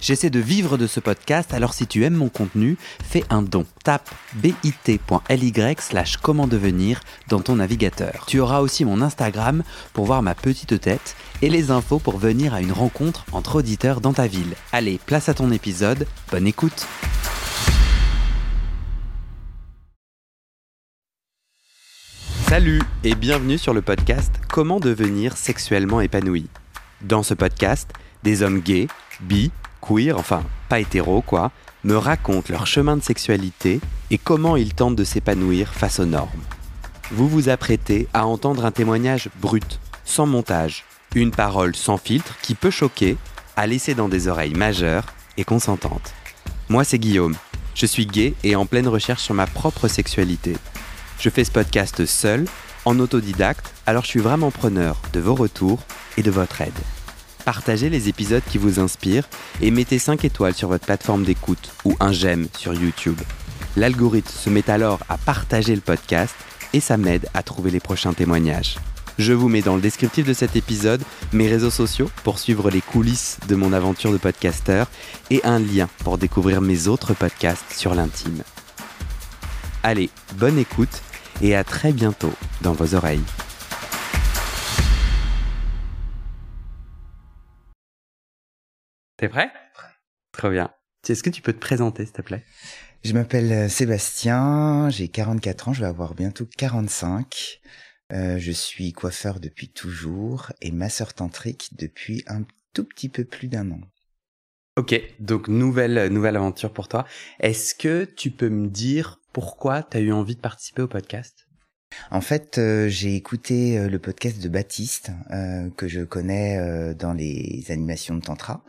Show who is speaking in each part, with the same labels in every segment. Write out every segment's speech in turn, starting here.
Speaker 1: J'essaie de vivre de ce podcast, alors si tu aimes mon contenu, fais un don. Tape bit.ly slash comment devenir dans ton navigateur. Tu auras aussi mon Instagram pour voir ma petite tête et les infos pour venir à une rencontre entre auditeurs dans ta ville. Allez, place à ton épisode, bonne écoute Salut et bienvenue sur le podcast Comment devenir sexuellement épanoui. Dans ce podcast, des hommes gays, bi, queer, enfin pas hétéro quoi, me racontent leur chemin de sexualité et comment ils tentent de s'épanouir face aux normes. Vous vous apprêtez à entendre un témoignage brut, sans montage, une parole sans filtre qui peut choquer, à laisser dans des oreilles majeures et consentantes. Moi c'est Guillaume, je suis gay et en pleine recherche sur ma propre sexualité. Je fais ce podcast seul, en autodidacte, alors je suis vraiment preneur de vos retours et de votre aide. Partagez les épisodes qui vous inspirent et mettez 5 étoiles sur votre plateforme d'écoute ou un j'aime sur YouTube. L'algorithme se met alors à partager le podcast et ça m'aide à trouver les prochains témoignages. Je vous mets dans le descriptif de cet épisode mes réseaux sociaux pour suivre les coulisses de mon aventure de podcasteur et un lien pour découvrir mes autres podcasts sur l'intime. Allez, bonne écoute et à très bientôt dans vos oreilles. T'es prêt? Très bien. Est-ce que tu peux te présenter, s'il te plaît?
Speaker 2: Je m'appelle euh, Sébastien, j'ai 44 ans, je vais avoir bientôt 45. Euh, je suis coiffeur depuis toujours et masseur tantrique depuis un tout petit peu plus d'un an.
Speaker 1: Ok, donc nouvelle nouvelle aventure pour toi. Est-ce que tu peux me dire pourquoi tu as eu envie de participer au podcast?
Speaker 2: En fait, euh, j'ai écouté euh, le podcast de Baptiste euh, que je connais dans les animations de tantra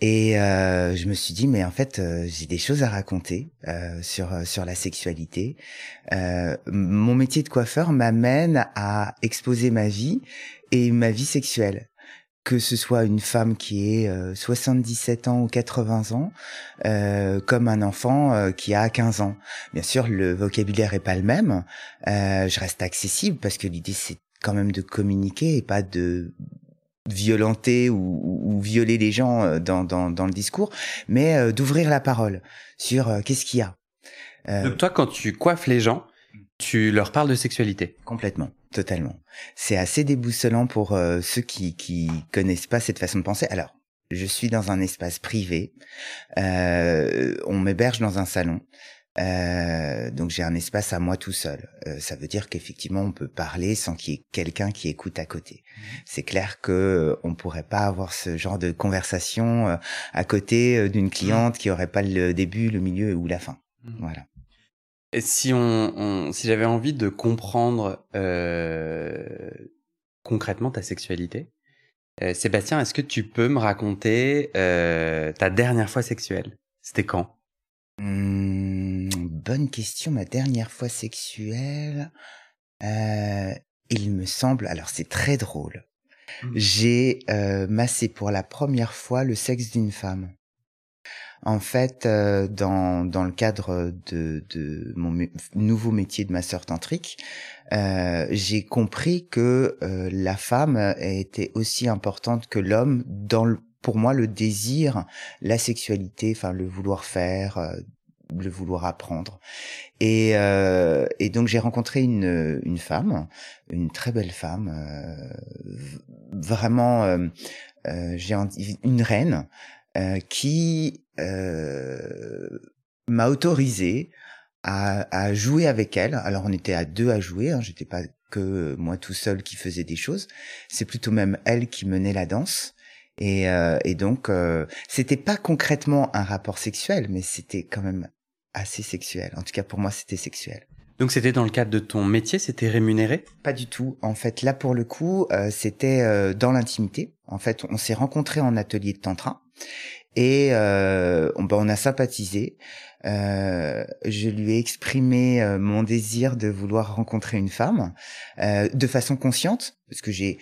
Speaker 2: et je me suis dit mais en fait j'ai des choses à raconter sur sur la sexualité. mon métier de coiffeur m'amène à exposer ma vie et ma vie sexuelle que ce soit une femme qui est 77 ans ou 80 ans, euh, comme un enfant euh, qui a 15 ans. Bien sûr, le vocabulaire est pas le même. Euh, je reste accessible parce que l'idée c'est quand même de communiquer et pas de violenter ou, ou, violer les gens dans, dans, dans le discours, mais d'ouvrir la parole sur qu'est-ce qu'il y
Speaker 1: a. Donc toi, quand tu coiffes les gens, tu leur parles de sexualité?
Speaker 2: Complètement. Totalement. C'est assez déboussolant pour euh, ceux qui qui connaissent pas cette façon de penser. Alors, je suis dans un espace privé. Euh, on m'héberge dans un salon. Euh, donc j'ai un espace à moi tout seul. Euh, ça veut dire qu'effectivement on peut parler sans qu'il y ait quelqu'un qui écoute à côté. Mmh. C'est clair que euh, on pourrait pas avoir ce genre de conversation euh, à côté d'une cliente qui aurait pas le début, le milieu ou la fin. Mmh. Voilà
Speaker 1: si on, si j'avais envie de comprendre euh, concrètement ta sexualité, euh, Sébastien, est-ce que tu peux me raconter euh, ta dernière fois sexuelle? C'était quand?
Speaker 2: Mmh, Bonne question. Ma dernière fois sexuelle, il me semble. Alors c'est très drôle. Mmh. J'ai massé pour la première fois le sexe d'une femme. En fait, euh, dans, dans le cadre de, de mon nouveau métier de masseur tantrique, euh, j'ai compris que euh, la femme était aussi importante que l'homme dans le, pour moi le désir, la sexualité, enfin le vouloir faire, le vouloir apprendre. Et, et donc j'ai rencontré une, une femme, une très belle femme, vraiment, j'ai une reine. Euh, qui euh, m'a autorisé à, à, jouer avec elle. Alors on était à deux à jouer, hein, j'étais pas que moi tout seul qui faisait des choses. C'est plutôt même elle qui menait la danse. Et, euh, et donc euh, c'était pas concrètement un rapport sexuel, mais c'était quand même assez sexuel. En tout cas pour moi c'était sexuel.
Speaker 1: Donc c'était dans le cadre de ton métier, c'était rémunéré?
Speaker 2: Pas du tout. En fait, là pour le coup, euh, c'était euh, dans l'intimité. En fait, on s'est rencontrés en atelier de tantra et euh, on, bah, on a sympathisé. je lui ai exprimé mon désir de vouloir rencontrer une femme de façon consciente, parce que j'ai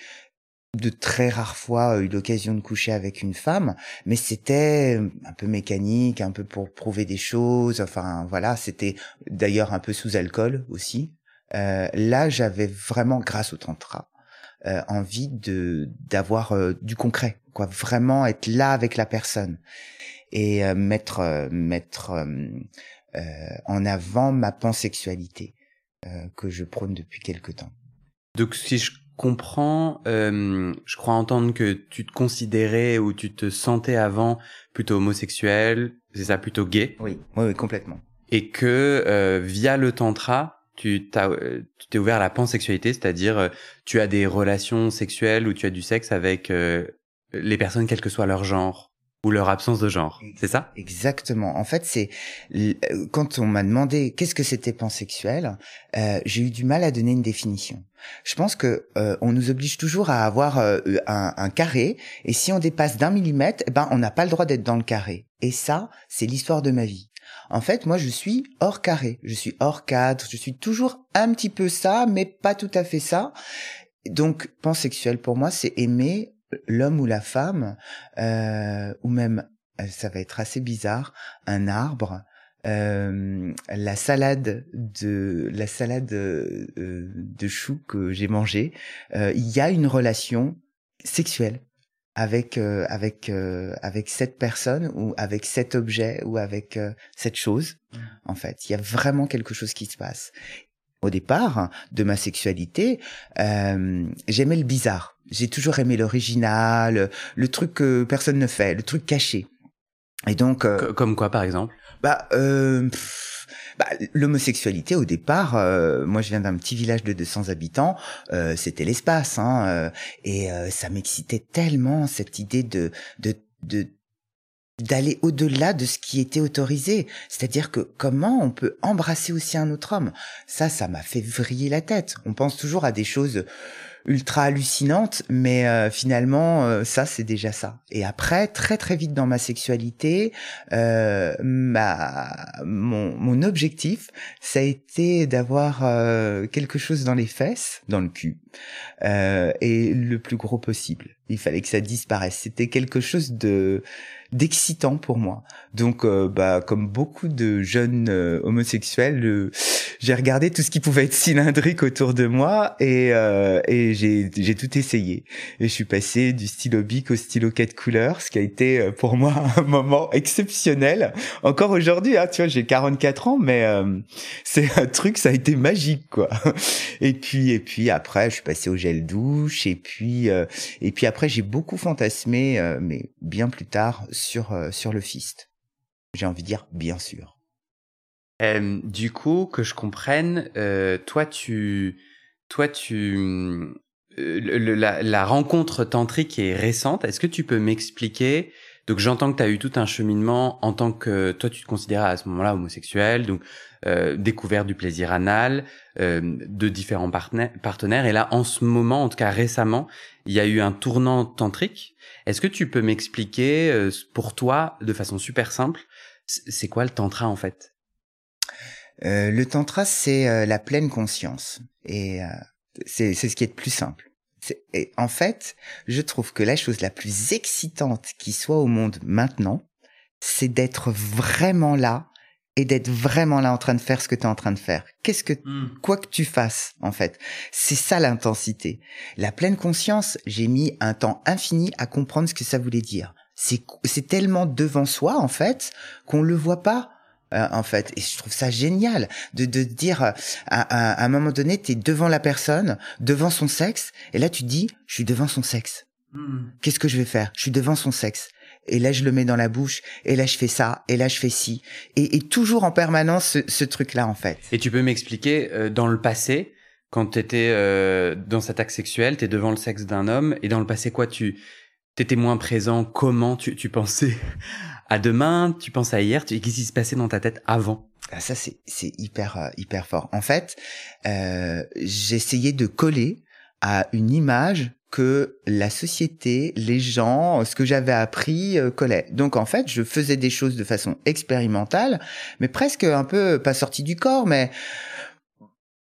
Speaker 2: de très rares fois eu l'occasion de coucher avec une femme, mais c'était un peu mécanique, un peu pour prouver des choses. Enfin voilà, c'était d'ailleurs un peu sous alcool aussi. Euh, là, j'avais vraiment, grâce au tantra, euh, envie de d'avoir euh, du concret, quoi, vraiment être là avec la personne et euh, mettre euh, mettre en avant ma pansexualité que je prône depuis quelque temps.
Speaker 1: Donc si je comprends, je crois entendre que tu te considérais ou tu te sentais avant plutôt homosexuel, c'est ça, plutôt gay?
Speaker 2: Oui, oui, oui complètement.
Speaker 1: Et que via le tantra, tu euh, t'es ouvert à la pansexualité, c'est-à-dire euh, tu as des relations sexuelles ou tu as du sexe avec euh, les personnes quel que soit leur genre ou leur absence de genre, c'est ça?
Speaker 2: Exactement. En fait, c'est quand on m'a demandé qu'est-ce que c'était pansexuel, euh, j'ai eu du mal à donner une définition. Je pense que on nous oblige toujours à avoir un, un, carré, et si on dépasse d'un millimètre, eh ben on n'a pas le droit d'être dans le carré. Et ça, c'est l'histoire de ma vie. En fait, moi, je suis hors carré, je suis hors cadre, je suis toujours un petit peu ça, mais pas tout à fait ça. Donc, pansexuel pour moi, c'est aimer l'homme ou la femme, euh, ou même, euh, ça va être assez bizarre, un arbre, euh, la salade de la salade de que j'ai mangé, il y a une relation sexuelle avec euh, avec euh, avec cette personne ou avec cet objet ou avec euh, cette chose mmh. en fait. Il y a vraiment quelque chose qui se passe. Au départ de ma sexualité j'aimais le bizarre. J'ai toujours aimé l'original le truc que personne ne fait le truc caché.
Speaker 1: Et donc comme quoi par exemple?
Speaker 2: Bah bah, l'homosexualité au départ, euh, moi je viens d'un petit village de 200 habitants, euh, c'était l'espace, hein, euh, et ça m'excitait tellement cette idée de de, de d'aller au-delà de ce qui était autorisé. C'est-à-dire que comment on peut embrasser aussi un autre homme? Ça, ça m'a fait vriller la tête. On pense toujours à des choses ultra hallucinante, mais euh, finalement, euh, ça, c'est déjà ça. Et après, très très vite dans ma sexualité, euh, ma, mon, mon objectif, ça a été d'avoir quelque chose dans les fesses, dans le cul, et le plus gros possible. Il fallait que ça disparaisse. C'était quelque chose de d'excitant pour moi. Donc, euh, bah, comme beaucoup de jeunes euh, homosexuels, euh, j'ai regardé tout ce qui pouvait être cylindrique autour de moi et, et j'ai, tout essayé. Et je suis passé du stylo bic au stylo 4 couleurs, ce qui a été pour moi un moment exceptionnel. Encore aujourd'hui, hein, tu vois, j'ai 44 ans, mais c'est un truc, ça a été magique, quoi. Et puis, et puis après, suis passé au gel douche, et puis, et puis après, j'ai beaucoup fantasmé, mais bien plus tard, sur, euh, sur le fist. J'ai envie de dire bien sûr.
Speaker 1: du coup, que je comprenne, euh, toi tu, toi tu, euh, la, rencontre tantrique est récente. Est-ce que tu peux m'expliquer Donc j'entends que tu as eu tout un cheminement en tant que toi tu te considérais à ce moment-là homosexuel, donc découvert du plaisir anal, de différents partenaires. Et là, en ce moment, en tout cas récemment, il y a eu un tournant tantrique. Est-ce que tu peux m'expliquer euh, pour toi, de façon super simple, c'est quoi le tantra en fait?
Speaker 2: Euh, Le tantra, c'est euh, la pleine conscience. Et c'est ce qui est le plus simple. Et en fait, je trouve que la chose la plus excitante qui soit au monde maintenant, c'est d'être vraiment là et d'être vraiment là en train de faire ce que tu es en train de faire. Qu'est-ce que hmm. quoi que tu fasses en fait, c'est ça l'intensité. La pleine conscience, j'ai mis un temps infini à comprendre ce que ça voulait dire. C'est c'est tellement devant soi en fait qu'on le voit pas. Euh, en fait, et je trouve ça génial de, de dire à, à, un moment donné, tu es devant la personne, devant son sexe, et là tu dis, je suis devant son sexe. Hmm. Qu'est-ce que je vais faire? Je suis devant son sexe et là je le mets dans la bouche, et là je fais ça, et là je fais ci, et, toujours en permanence ce, truc-là en fait.
Speaker 1: Et tu peux m'expliquer euh, dans le passé, quand tu étais euh, dans cet acte sexuel, tu es devant le sexe d'un homme, et dans le passé quoi, tu t'étais moins présent, comment tu, tu pensais à demain, tu penses à hier, qu'est-ce qui se passait dans ta tête avant?
Speaker 2: Ah, ça c'est c'est hyper euh, hyper fort. En fait, euh, j'essayais de coller à une image que la société, les gens, ce que j'avais appris euh, collait. Donc en fait, je faisais des choses de façon expérimentale, mais presque un peu pas sorti du corps, mais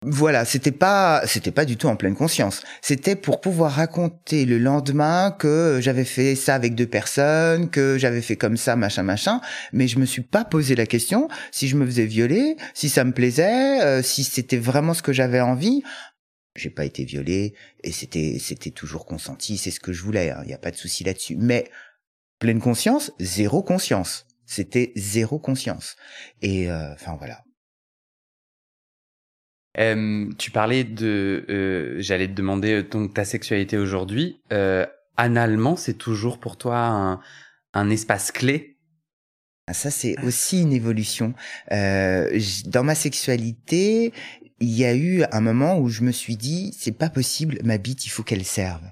Speaker 2: Voilà, c'était pas, c'était pas du tout en pleine conscience. C'était pour pouvoir raconter le lendemain que j'avais fait ça avec deux personnes, que j'avais fait comme ça, machin, machin. Mais je me suis pas posé la question si je me faisais violer, si ça me plaisait, euh, si c'était vraiment ce que j'avais envie. J'ai pas été violée et c'était, c'était toujours consenti. C'est ce que je voulais. Il hein, n'y a pas de souci là-dessus. Mais pleine conscience, zéro conscience. C'était zéro conscience. Et euh, enfin voilà.
Speaker 1: Euh, tu parlais de, euh, j'allais te demander euh, donc ta sexualité aujourd'hui. Euh, analement, c'est toujours pour toi un, espace clé?
Speaker 2: Ah, ça, c'est aussi une évolution. Dans ma sexualité, il y a eu un moment où je me suis dit, c'est pas possible, ma bite, il faut qu'elle serve.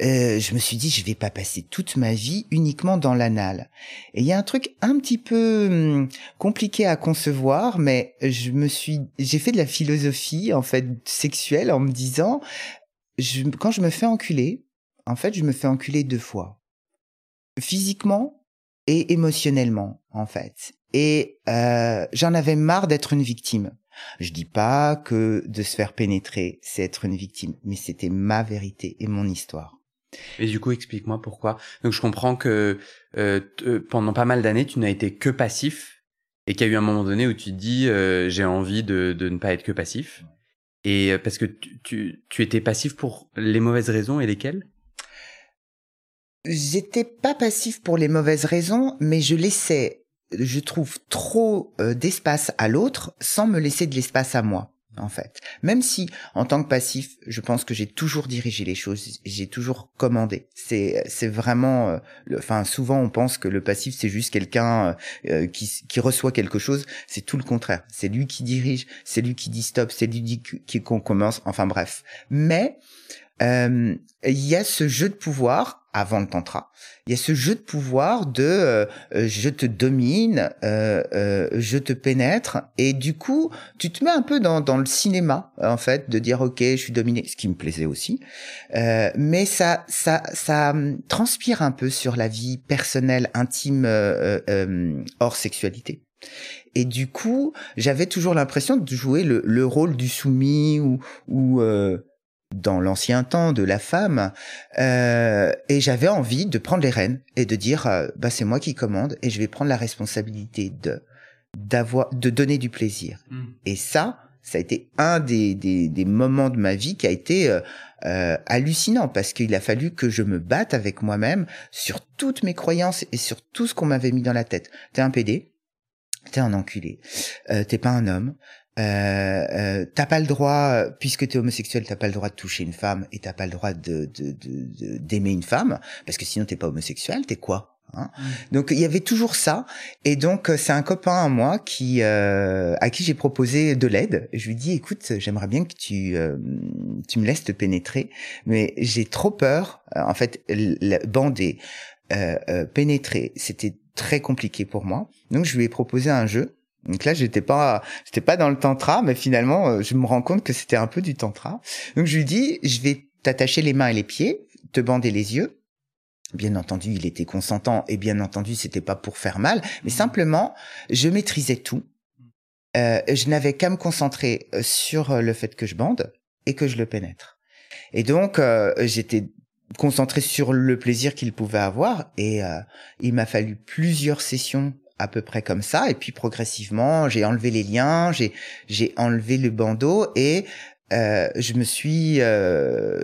Speaker 2: Euh, je me suis dit, je vais pas passer toute ma vie uniquement dans l'anal. Et il y a un truc un petit peu hum, compliqué à concevoir, mais je me suis, j'ai fait de la philosophie en fait sexuelle en me disant, je, quand je me fais enculer, en fait, je me fais enculer deux fois, physiquement et émotionnellement en fait. Et euh, j'en avais marre d'être une victime. Je dis pas que de se faire pénétrer, c'est être une victime, mais c'était ma vérité et mon histoire.
Speaker 1: Et du coup, explique-moi pourquoi. Donc, je comprends que euh, euh, pendant pas mal d'années, tu n'as été que passif et qu'il y a eu un moment donné où tu te dis euh, j'ai envie de, de, ne pas être que passif. Et euh, parce que tu, tu, tu étais passif pour les mauvaises raisons et lesquelles?
Speaker 2: J'étais pas passif pour les mauvaises raisons, mais je laissais, je trouve, trop d'espace à l'autre sans me laisser de l'espace à moi en fait. Même si, en tant que passif, je pense que j'ai toujours dirigé les choses, j'ai toujours commandé. C'est, c'est vraiment, euh, enfin, souvent on pense que le passif c'est juste quelqu'un euh, euh, qui, qui reçoit quelque chose. C'est tout le contraire. C'est lui qui dirige, c'est lui qui dit stop, c'est lui qui qu'on commence. Enfin bref. Mais il y a ce jeu de pouvoir avant le tantra. Il y a ce jeu de pouvoir de euh, euh, je te domine, euh, je te pénètre, et du coup tu te mets un peu dans, dans le cinéma en fait, de dire ok je suis dominé, ce qui me plaisait aussi, mais ça ça ça hum, transpire un peu sur la vie personnelle, intime, hors sexualité. Et du coup, j'avais toujours l'impression de jouer le, le, rôle du soumis ou, ou dans l'ancien temps de la femme euh, et j'avais envie de prendre les rênes et de dire euh, bah c'est moi qui commande et je vais prendre la responsabilité de d'avoir de donner du plaisir mmh. et ça ça a été un des, des, des, moments de ma vie qui a été euh, euh hallucinant parce qu'il a fallu que je me batte avec moi-même sur toutes mes croyances et sur tout ce qu'on m'avait mis dans la tête. T'es un PD, t'es un enculé, euh, t'es pas un homme, euh, euh, t'as pas le droit, puisque t'es homosexuel, t'as pas le droit de toucher une femme et t'as pas le droit de, d'aimer une femme, parce que sinon t'es pas homosexuel, t'es quoi hein? Mm. Donc il y avait toujours ça, et donc c'est un copain à moi qui euh, à qui j'ai proposé de l'aide. Je lui dis écoute, j'aimerais bien que tu euh, tu me laisses te pénétrer, mais j'ai trop peur. En fait, bander, pénétrer, c'était très compliqué pour moi. Donc je lui ai proposé un jeu donc là, j'étais pas, j'étais pas dans le tantra, mais finalement, euh, je me rends compte que c'était un peu du tantra. Donc je lui dis, je vais t'attacher les mains et les pieds, te bander les yeux. Bien entendu, il était consentant et bien entendu, c'était pas pour faire mal, mais simplement, je maîtrisais tout. Euh, je n'avais qu'à me concentrer euh, sur le fait que je bande et que je le pénètre. Et donc, j'étais concentré sur le plaisir qu'il pouvait avoir et il m'a fallu plusieurs sessions à peu près comme ça. Et puis progressivement, j'ai enlevé les liens, j'ai j'ai enlevé le bandeau et euh, je me suis, euh,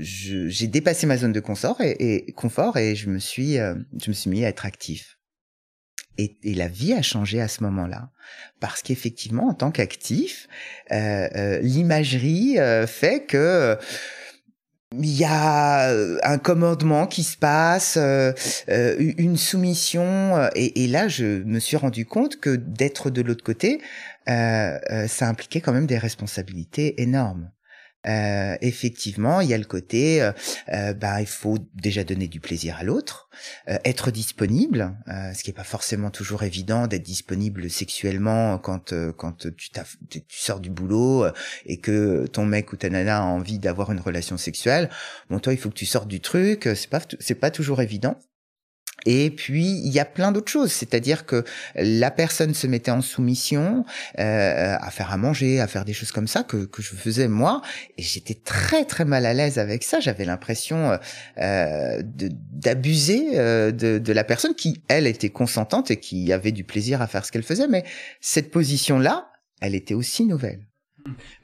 Speaker 2: j'ai dépassé ma zone de confort et, et, confort et je me suis, euh, je me suis mis à être actif. Et, et la vie a changé à ce moment-là parce qu'effectivement, en tant qu'actif, euh, euh, l'imagerie fait que il y a euh, un commandement qui se passe, euh, euh, une soumission, et, et, là je me suis rendu compte que d'être de l'autre côté, ça impliquait quand même des responsabilités énormes. Euh, effectivement, il y a le côté, euh, euh, bah, il faut déjà donner du plaisir à l'autre, être disponible, ce qui est pas forcément toujours évident d'être disponible sexuellement quand quand tu, tu sors du boulot et que ton mec ou ta nana a envie d'avoir une relation sexuelle. Bon, toi, il faut que tu sortes du truc, c'est pas c'est pas toujours évident. Et puis il y a plein d'autres choses, c'est-à-dire que la personne se mettait en soumission euh, à faire à manger, à faire des choses comme ça que, que je faisais moi, et j'étais très très mal à l'aise avec ça. J'avais l'impression euh, d'abuser euh, de, de la personne qui elle était consentante et qui avait du plaisir à faire ce qu'elle faisait, mais cette position là, elle était aussi nouvelle.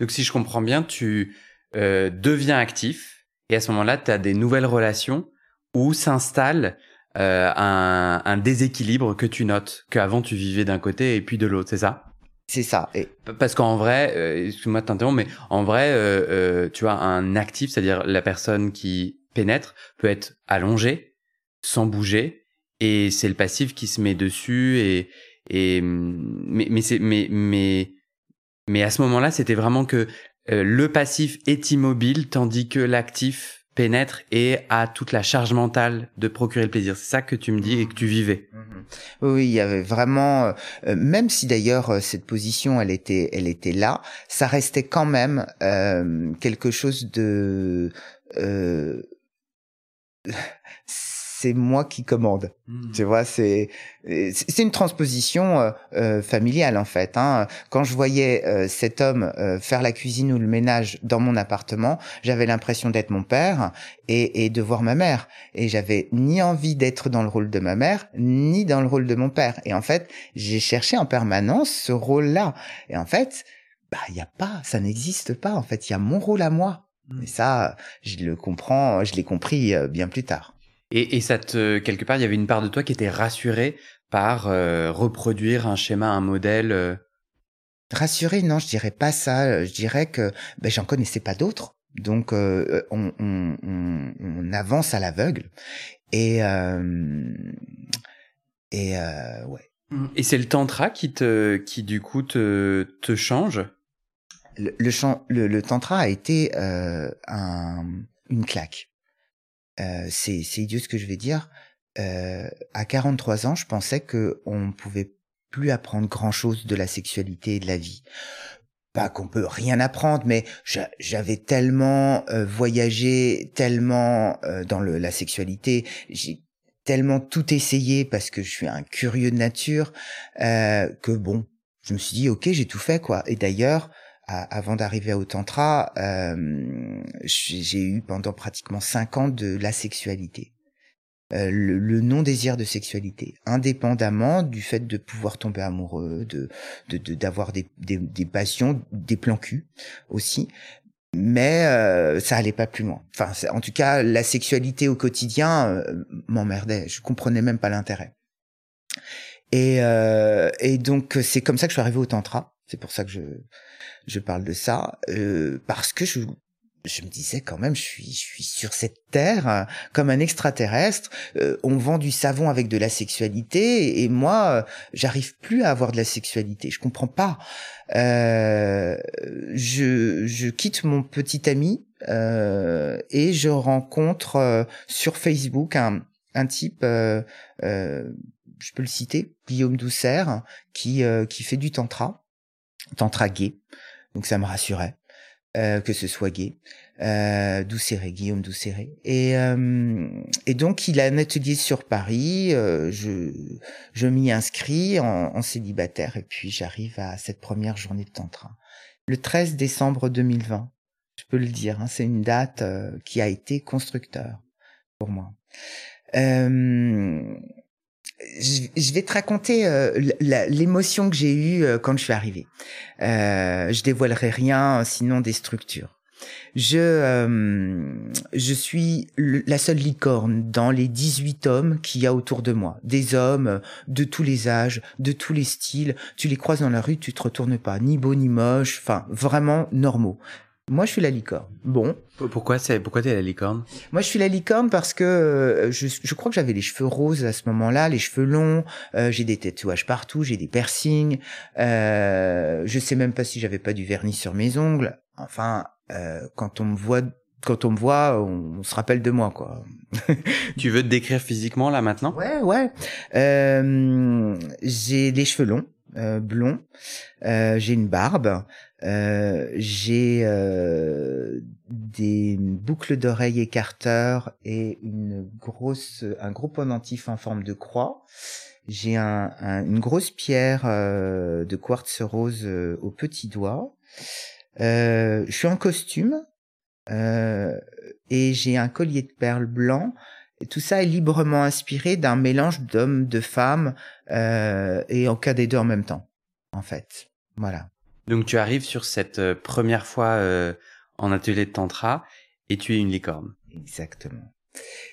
Speaker 1: Donc si je comprends bien, tu euh, deviens actif et à ce moment-là, tu as des nouvelles relations où s'installe euh, un, un, déséquilibre que tu notes, qu'avant tu vivais d'un côté et puis de l'autre, c'est ça?
Speaker 2: C'est ça.
Speaker 1: Et... Parce qu'en vrai, euh, excuse-moi de t'interrompre, mais en vrai, euh, euh, tu vois, un actif, c'est-à-dire la personne qui pénètre, peut être allongée, sans bouger, et c'est le passif qui se met dessus et et mais mais c'est mais mais mais à ce moment-là, c'était vraiment que euh, le passif est immobile tandis que l'actif pénètre et a toute la charge mentale de procurer le plaisir. C'est ça que tu me dis et que tu vivais.
Speaker 2: Mm-hmm. Oui, il y avait vraiment, euh, euh, même si d'ailleurs cette position, elle était, elle était là, ça restait quand même euh, quelque chose de c'est moi qui commande. Mmh. Tu vois, c'est c'est une transposition euh, euh, familiale en fait. Hein. Quand je voyais euh, cet homme faire la cuisine ou le ménage dans mon appartement, j'avais l'impression d'être mon père et, et de voir ma mère. Et j'avais ni envie d'être dans le rôle de ma mère, ni dans le rôle de mon père. Et en fait, j'ai cherché en permanence ce rôle-là. Et en fait, bah il y a pas, ça n'existe pas. En fait, il y a mon rôle à moi. Mmh. Et ça, je le comprends, je l'ai compris bien plus tard.
Speaker 1: Et, et ça te, quelque part, il y avait une part de toi qui était rassurée par euh, reproduire un schéma, un modèle. Euh...
Speaker 2: Rassurée, non, je dirais pas ça. Je dirais que ben, j'en connaissais pas d'autres. Donc euh, on, on, on, on, avance à l'aveugle. Et euh, et euh, ouais.
Speaker 1: Mmh. Et c'est le tantra qui te, qui du coup te, te change?
Speaker 2: Le, le, le, le tantra a été euh, un, une claque. Euh, c'est idiot ce que je vais dire. Euh, à 43 ans, je pensais que on pouvait plus apprendre grand chose de la sexualité et de la vie. Pas qu'on peut rien apprendre, mais j'avais tellement euh, voyagé, tellement euh, dans la sexualité, j'ai tellement tout essayé parce que je suis un curieux de nature euh, que bon, je me suis dit ok, j'ai tout fait quoi. Et d'ailleurs, avant d'arriver au tantra, euh, j'ai eu pendant pratiquement cinq ans de la sexualité. Euh, le, non-désir de sexualité, indépendamment du fait de pouvoir tomber amoureux, de d'avoir des, des, des, passions, des plans cul aussi, mais euh, ça allait pas plus loin. Enfin, en tout cas, la sexualité au quotidien euh, m'emmerdait. Je comprenais même pas l'intérêt. Et, euh, et donc c'est comme ça que je suis arrivé au tantra. C'est pour ça que je je parle de ça euh, parce que je je me disais quand même, je suis, je suis sur cette terre euh, comme un extraterrestre. Euh, on vend du savon avec de la sexualité et moi, euh, j'arrive plus à avoir de la sexualité. Je comprends pas. Euh, je, je quitte mon petit ami et je rencontre sur Facebook un, un type, je peux le citer, Guillaume Doucère, qui qui fait du tantra, tantra gay. Donc ça me rassurait euh, que ce soit gay. Euh, Doucéré, Guillaume Doucéré. Et, euh, et donc il a un atelier sur Paris. Je je m'y inscris en, célibataire et puis j'arrive à cette première journée de tantra. Le 13 décembre 2020, je peux le dire, hein, c'est une date qui a été constructeur pour moi. Euh, je, vais te raconter euh, l'émotion que j'ai eue euh, quand je suis arrivée. Euh, je dévoilerai rien, sinon des structures. Je, euh, je suis la seule licorne dans les 18 hommes qu'il y a autour de moi. Des hommes de tous les âges, de tous les styles. Tu les croises dans la rue, tu te retournes pas. Ni beau ni moche, enfin vraiment normaux. Moi, je suis la licorne. Bon.
Speaker 1: Pourquoi c'est pourquoi t'es la licorne?
Speaker 2: Moi, je suis la licorne parce que euh, je, je crois que j'avais les cheveux roses à ce moment-là, les cheveux longs. Euh, j'ai des tatouages partout, j'ai des piercings. Euh, je sais même pas si j'avais pas du vernis sur mes ongles. Enfin, euh, quand on me voit, quand on me voit, on, se rappelle de moi, quoi.
Speaker 1: tu veux te décrire physiquement là maintenant?
Speaker 2: Ouais, ouais. Euh, j'ai les cheveux longs, blonds. j'ai une barbe. Euh, j'ai euh, des boucles d'oreilles écarteurs et une grosse, un gros pendentif en forme de croix. J'ai un, une grosse pierre euh, de quartz rose euh, au petit doigt. je suis en costume et j'ai un collier de perles blanc tout ça est librement inspiré d'un mélange d'hommes, de femmes, euh, et en cas des deux en même temps, en fait. Voilà.
Speaker 1: Donc tu arrives sur cette euh, première fois euh, en atelier de tantra et tu es une licorne.
Speaker 2: Exactement.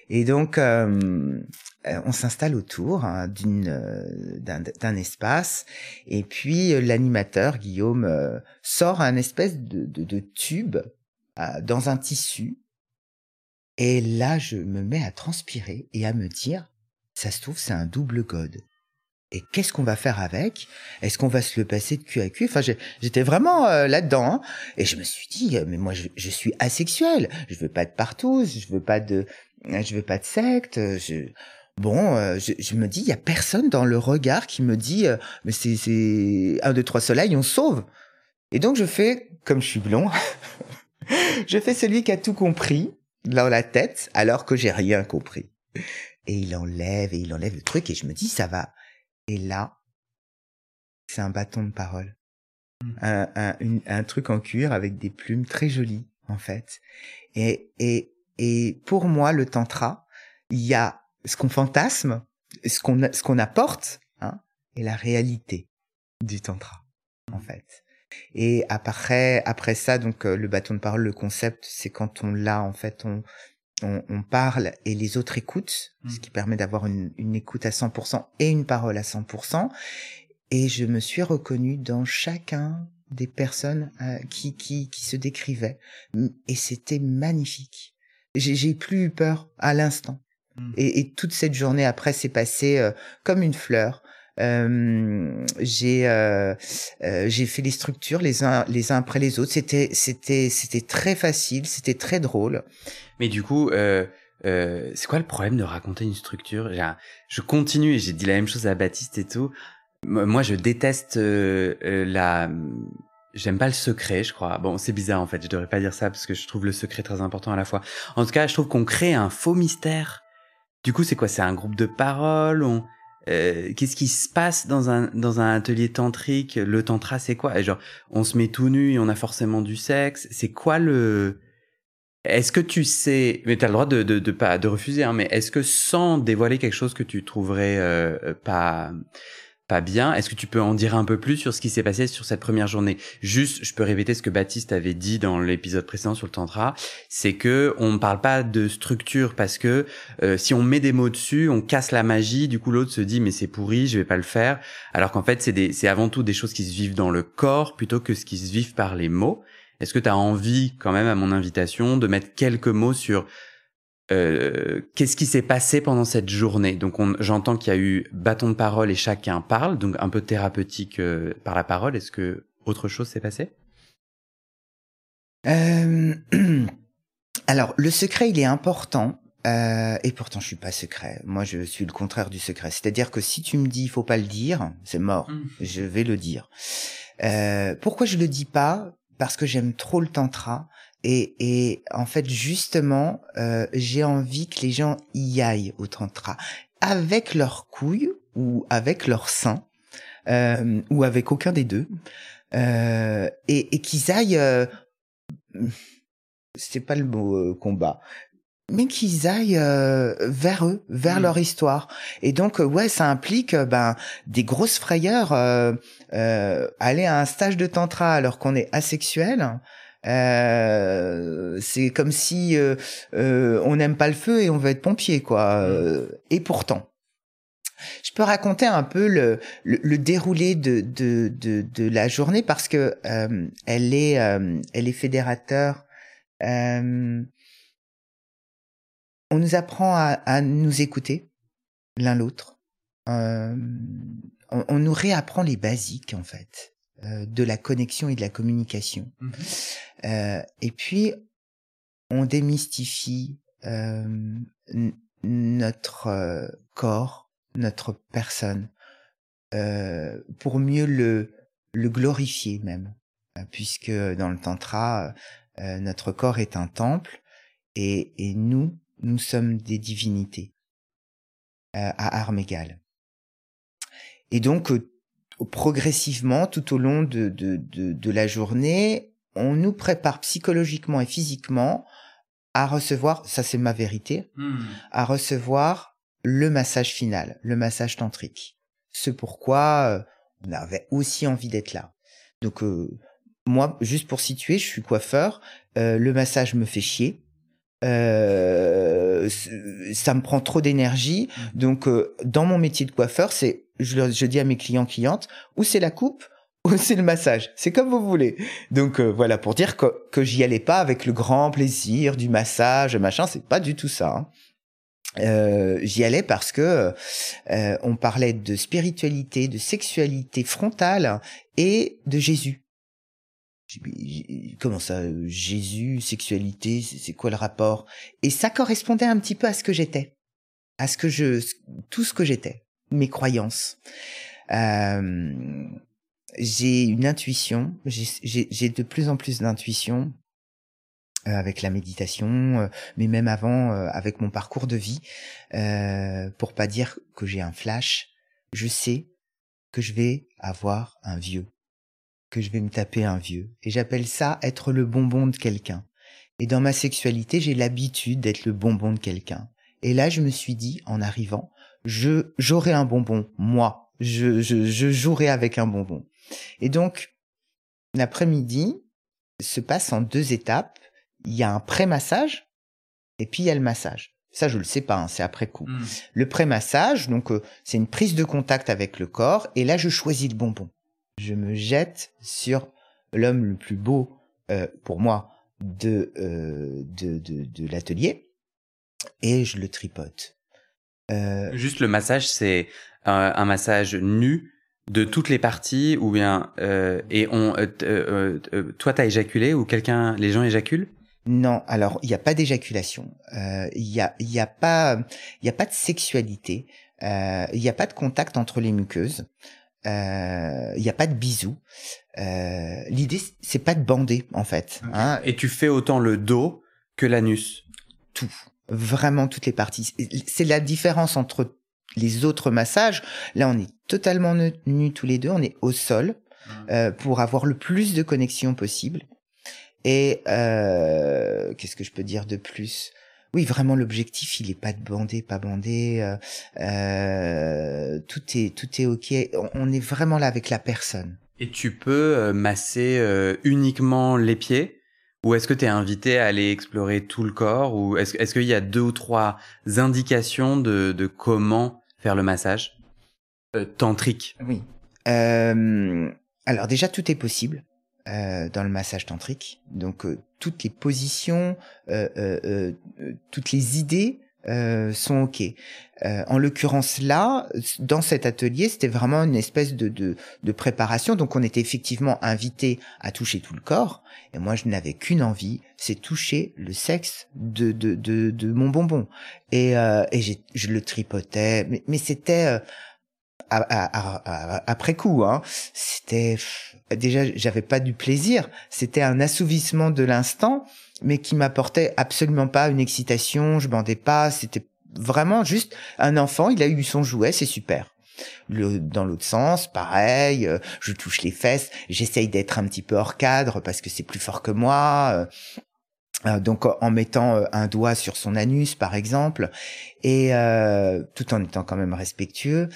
Speaker 2: Et donc euh, on s'installe autour hein, d'une d'un espace et puis l'animateur Guillaume sort un espèce de, de, de tube dans un tissu et là, je me mets à transpirer et à me dire, ça se trouve, c'est un double god. Et qu'est-ce qu'on va faire avec? Est-ce qu'on va se le passer de cul à cul? Enfin, j'étais vraiment euh, là-dedans. Hein. et je me suis dit, mais moi, je, suis asexuel. Je veux pas de partout. Je veux pas de, je veux pas de secte. Bon, euh, je, me dis, il y a personne dans le regard qui me dit, euh, mais c'est un, deux, trois soleils, on sauve. Et donc, je fais, comme je suis blond, je fais celui qui a tout compris dans la tête alors que j'ai rien compris. Et il enlève et il enlève le truc et je me dis ça va. Et là, c'est un bâton de parole. Mmh. Un, un, truc en cuir avec des plumes très jolies en fait. Et, et, et pour moi, le tantra, il y a ce qu'on fantasme, ce qu'on ce qu'on apporte, hein, et la réalité du tantra en fait. Et après, après ça, donc euh, le bâton de parole, le concept, c'est quand on l'a, en fait, on, on, on, parle et les autres écoutent, ce mmh. qui permet d'avoir une, une, écoute à 100% et une parole à 100%. Et je me suis reconnue dans chacun des personnes euh, qui, qui, qui se décrivaient. Et c'était magnifique. J'ai plus eu peur à l'instant. Mmh. Et, et, toute cette journée après s'est passée euh, comme une fleur. Euh, j'ai euh, euh, j'ai fait les structures les uns les uns après les autres. C'était c'était c'était très facile, c'était très drôle.
Speaker 1: Mais du coup, c'est quoi le problème de raconter une structure? Je continue et j'ai dit la même chose à Baptiste et tout. Moi, je déteste la. J'aime pas le secret, je crois. Bon, c'est bizarre en fait. Je devrais pas dire ça parce que je trouve le secret très important à la fois. En tout cas, je trouve qu'on crée un faux mystère. Du coup, c'est quoi? C'est un groupe de paroles? Euh, qu'est-ce qui se passe dans un atelier tantrique? Le tantra, c'est quoi? Genre, on se met tout nu on a forcément du sexe. C'est quoi le Est-ce que tu sais Mais t'as le droit de pas de refuser, hein, mais est-ce que sans dévoiler quelque chose que tu trouverais euh, pas pas bien. Est-ce que tu peux en dire un peu plus sur ce qui s'est passé sur cette première journée? Juste, je peux répéter ce que Baptiste avait dit dans l'épisode précédent sur le tantra, c'est que on ne parle pas de structure parce que euh, si on met des mots dessus, on casse la magie. Du coup, l'autre se dit mais c'est pourri, je vais pas le faire. Alors qu'en fait, c'est c'est avant tout des choses qui se vivent dans le corps plutôt que ce qui se vivent par les mots. Est-ce que tu as envie, quand même, à mon invitation, de mettre quelques mots sur euh, qu'est-ce qui s'est passé pendant cette journée? Donc j'entends qu'il y a eu bâton de parole et chacun parle, donc un peu thérapeutique euh, par la parole. Est-ce que autre chose s'est passé
Speaker 2: euh... Alors le secret il est important. Euh, et pourtant, je suis pas secret. Moi, je suis le contraire du secret. C'est-à-dire que si tu me dis, il faut pas le dire, c'est mort. Mmh. Je vais le dire. pourquoi je le dis pas? Parce que j'aime trop le tantra et, et en fait, justement, euh, j'ai envie que les gens y aillent au tantra avec leurs couilles ou avec leurs seins euh, ou avec aucun des deux euh, et, et qu'ils aillent. Euh, c'est pas le mot euh, combat, mais qu'ils aillent euh, vers eux, vers mmh. leur histoire. Et donc, ouais, ça implique ben des grosses frayeurs. aller à un stage de tantra alors qu'on est asexuel, euh, c'est comme si euh, euh, on n'aime pas le feu et on veut être pompier, quoi. Mm. et pourtant, je peux raconter un peu le, le, déroulé de, de, de, de, la journée parce que elle est elle est fédérateur. on nous apprend à, à nous écouter l'un l'autre. On, on, nous réapprend les basiques en fait. Euh, de la connexion et de la communication. Mmh euh, et puis, on démystifie euh, notre euh, corps, notre personne, pour mieux le, le glorifier même. puisque dans le tantra, notre corps est un temple et, et nous, nous sommes des divinités à armes égales. Et donc, progressivement, tout au long de, de, de, de, la journée, on nous prépare psychologiquement et physiquement à recevoir, ça c'est ma vérité, hmm. à recevoir le massage final, le massage tantrique. Ce pourquoi euh, on avait aussi envie d'être là. Donc euh, moi, juste pour situer, je suis coiffeur, euh, le massage me fait chier. Euh, ça me prend trop d'énergie. Hmm. Donc, dans mon métier de coiffeur, c'est, je, je dis à mes clients clientes, ou c'est la coupe, ou c'est le massage. C'est comme vous voulez. Donc euh, voilà, pour dire que, que j'y allais pas avec le grand plaisir du massage, machin, c'est pas du tout ça. Hein. Euh, j'y allais parce que euh, on parlait de spiritualité, de sexualité frontale et de Jésus. Comment ça, Jésus, sexualité, c'est quoi le rapport? Et ça correspondait un petit peu à ce que j'étais, à ce que je, tout ce que j'étais, mes croyances. Euh, j'ai une intuition, j'ai de plus en plus d'intuition euh, avec la méditation, euh, mais même avant euh, avec mon parcours de vie, pour pas dire que j'ai un flash, je sais que je vais avoir un vieux, que je vais me taper un vieux, et j'appelle ça être le bonbon de quelqu'un. Et dans ma sexualité, j'ai l'habitude d'être le bonbon de quelqu'un. Et là, je me suis dit, en arrivant, je j'aurai un bonbon, moi, je, je, je jouerai avec un bonbon. Et donc, l'après-midi se passe en deux étapes. Il y a un pré-massage et puis il y a le massage. Ça, je le sais pas, hein, c'est après coup. Hmm. Le pré-massage, donc, euh, c'est une prise de contact avec le corps, et là, je choisis le bonbon. Je me jette sur l'homme le plus beau, euh, pour moi, de, euh, de, de, de l'atelier, et je le tripote.
Speaker 1: Juste le massage, c'est un massage nu de toutes les parties ou bien euh, et on euh, euh, euh toi t'as éjaculé ou quelqu'un les gens éjaculent?
Speaker 2: Non alors il n'y a pas d'éjaculation. Il y a il y a pas il y a pas de sexualité. Il n'y a pas de contact entre les muqueuses il n'y a pas de bisous. L'idée c'est pas de bander en fait
Speaker 1: hein. et tu fais autant le dos que l'anus.
Speaker 2: Tout. Vraiment toutes les parties. C'est la différence entre les autres massages, là on est totalement nus tous les deux, on est au sol mmh. euh, pour avoir le plus de connexion possible. Et euh, qu'est-ce que je peux dire de plus? Oui, vraiment l'objectif, il est pas de bander, pas bander. Euh, euh, tout est tout est ok. On, est vraiment là avec la personne.
Speaker 1: Et tu peux euh, masser uniquement les pieds? Ou est-ce que tu es invité à aller explorer tout le corps? Ou est-ce est qu'il y a deux ou trois indications de, de comment faire le massage? Euh, tantrique
Speaker 2: Oui. Euh, alors déjà, tout est possible euh, dans le massage tantrique. Donc, euh, toutes les positions, euh, toutes les idées sont ok. En l'occurrence là, dans cet atelier, c'était vraiment une espèce de, de, de, préparation. Donc on était effectivement invité à toucher tout le corps. Et moi, je n'avais qu'une envie, c'est toucher le sexe de, de, de, de mon bonbon. Et, et je le tripotais, mais, mais c'était après coup. Hein. C'était déjà, j'avais pas du plaisir. C'était un assouvissement de l'instant mais qui m'apportait absolument pas une excitation, je bandais pas, c'était vraiment juste un enfant, il a eu son jouet, c'est super. Dans l'autre sens, pareil, euh, je touche les fesses, j'essaye d'être un petit peu hors cadre parce que c'est plus fort que moi. Euh, euh, donc en mettant un doigt sur son anus par exemple et tout en étant quand même respectueux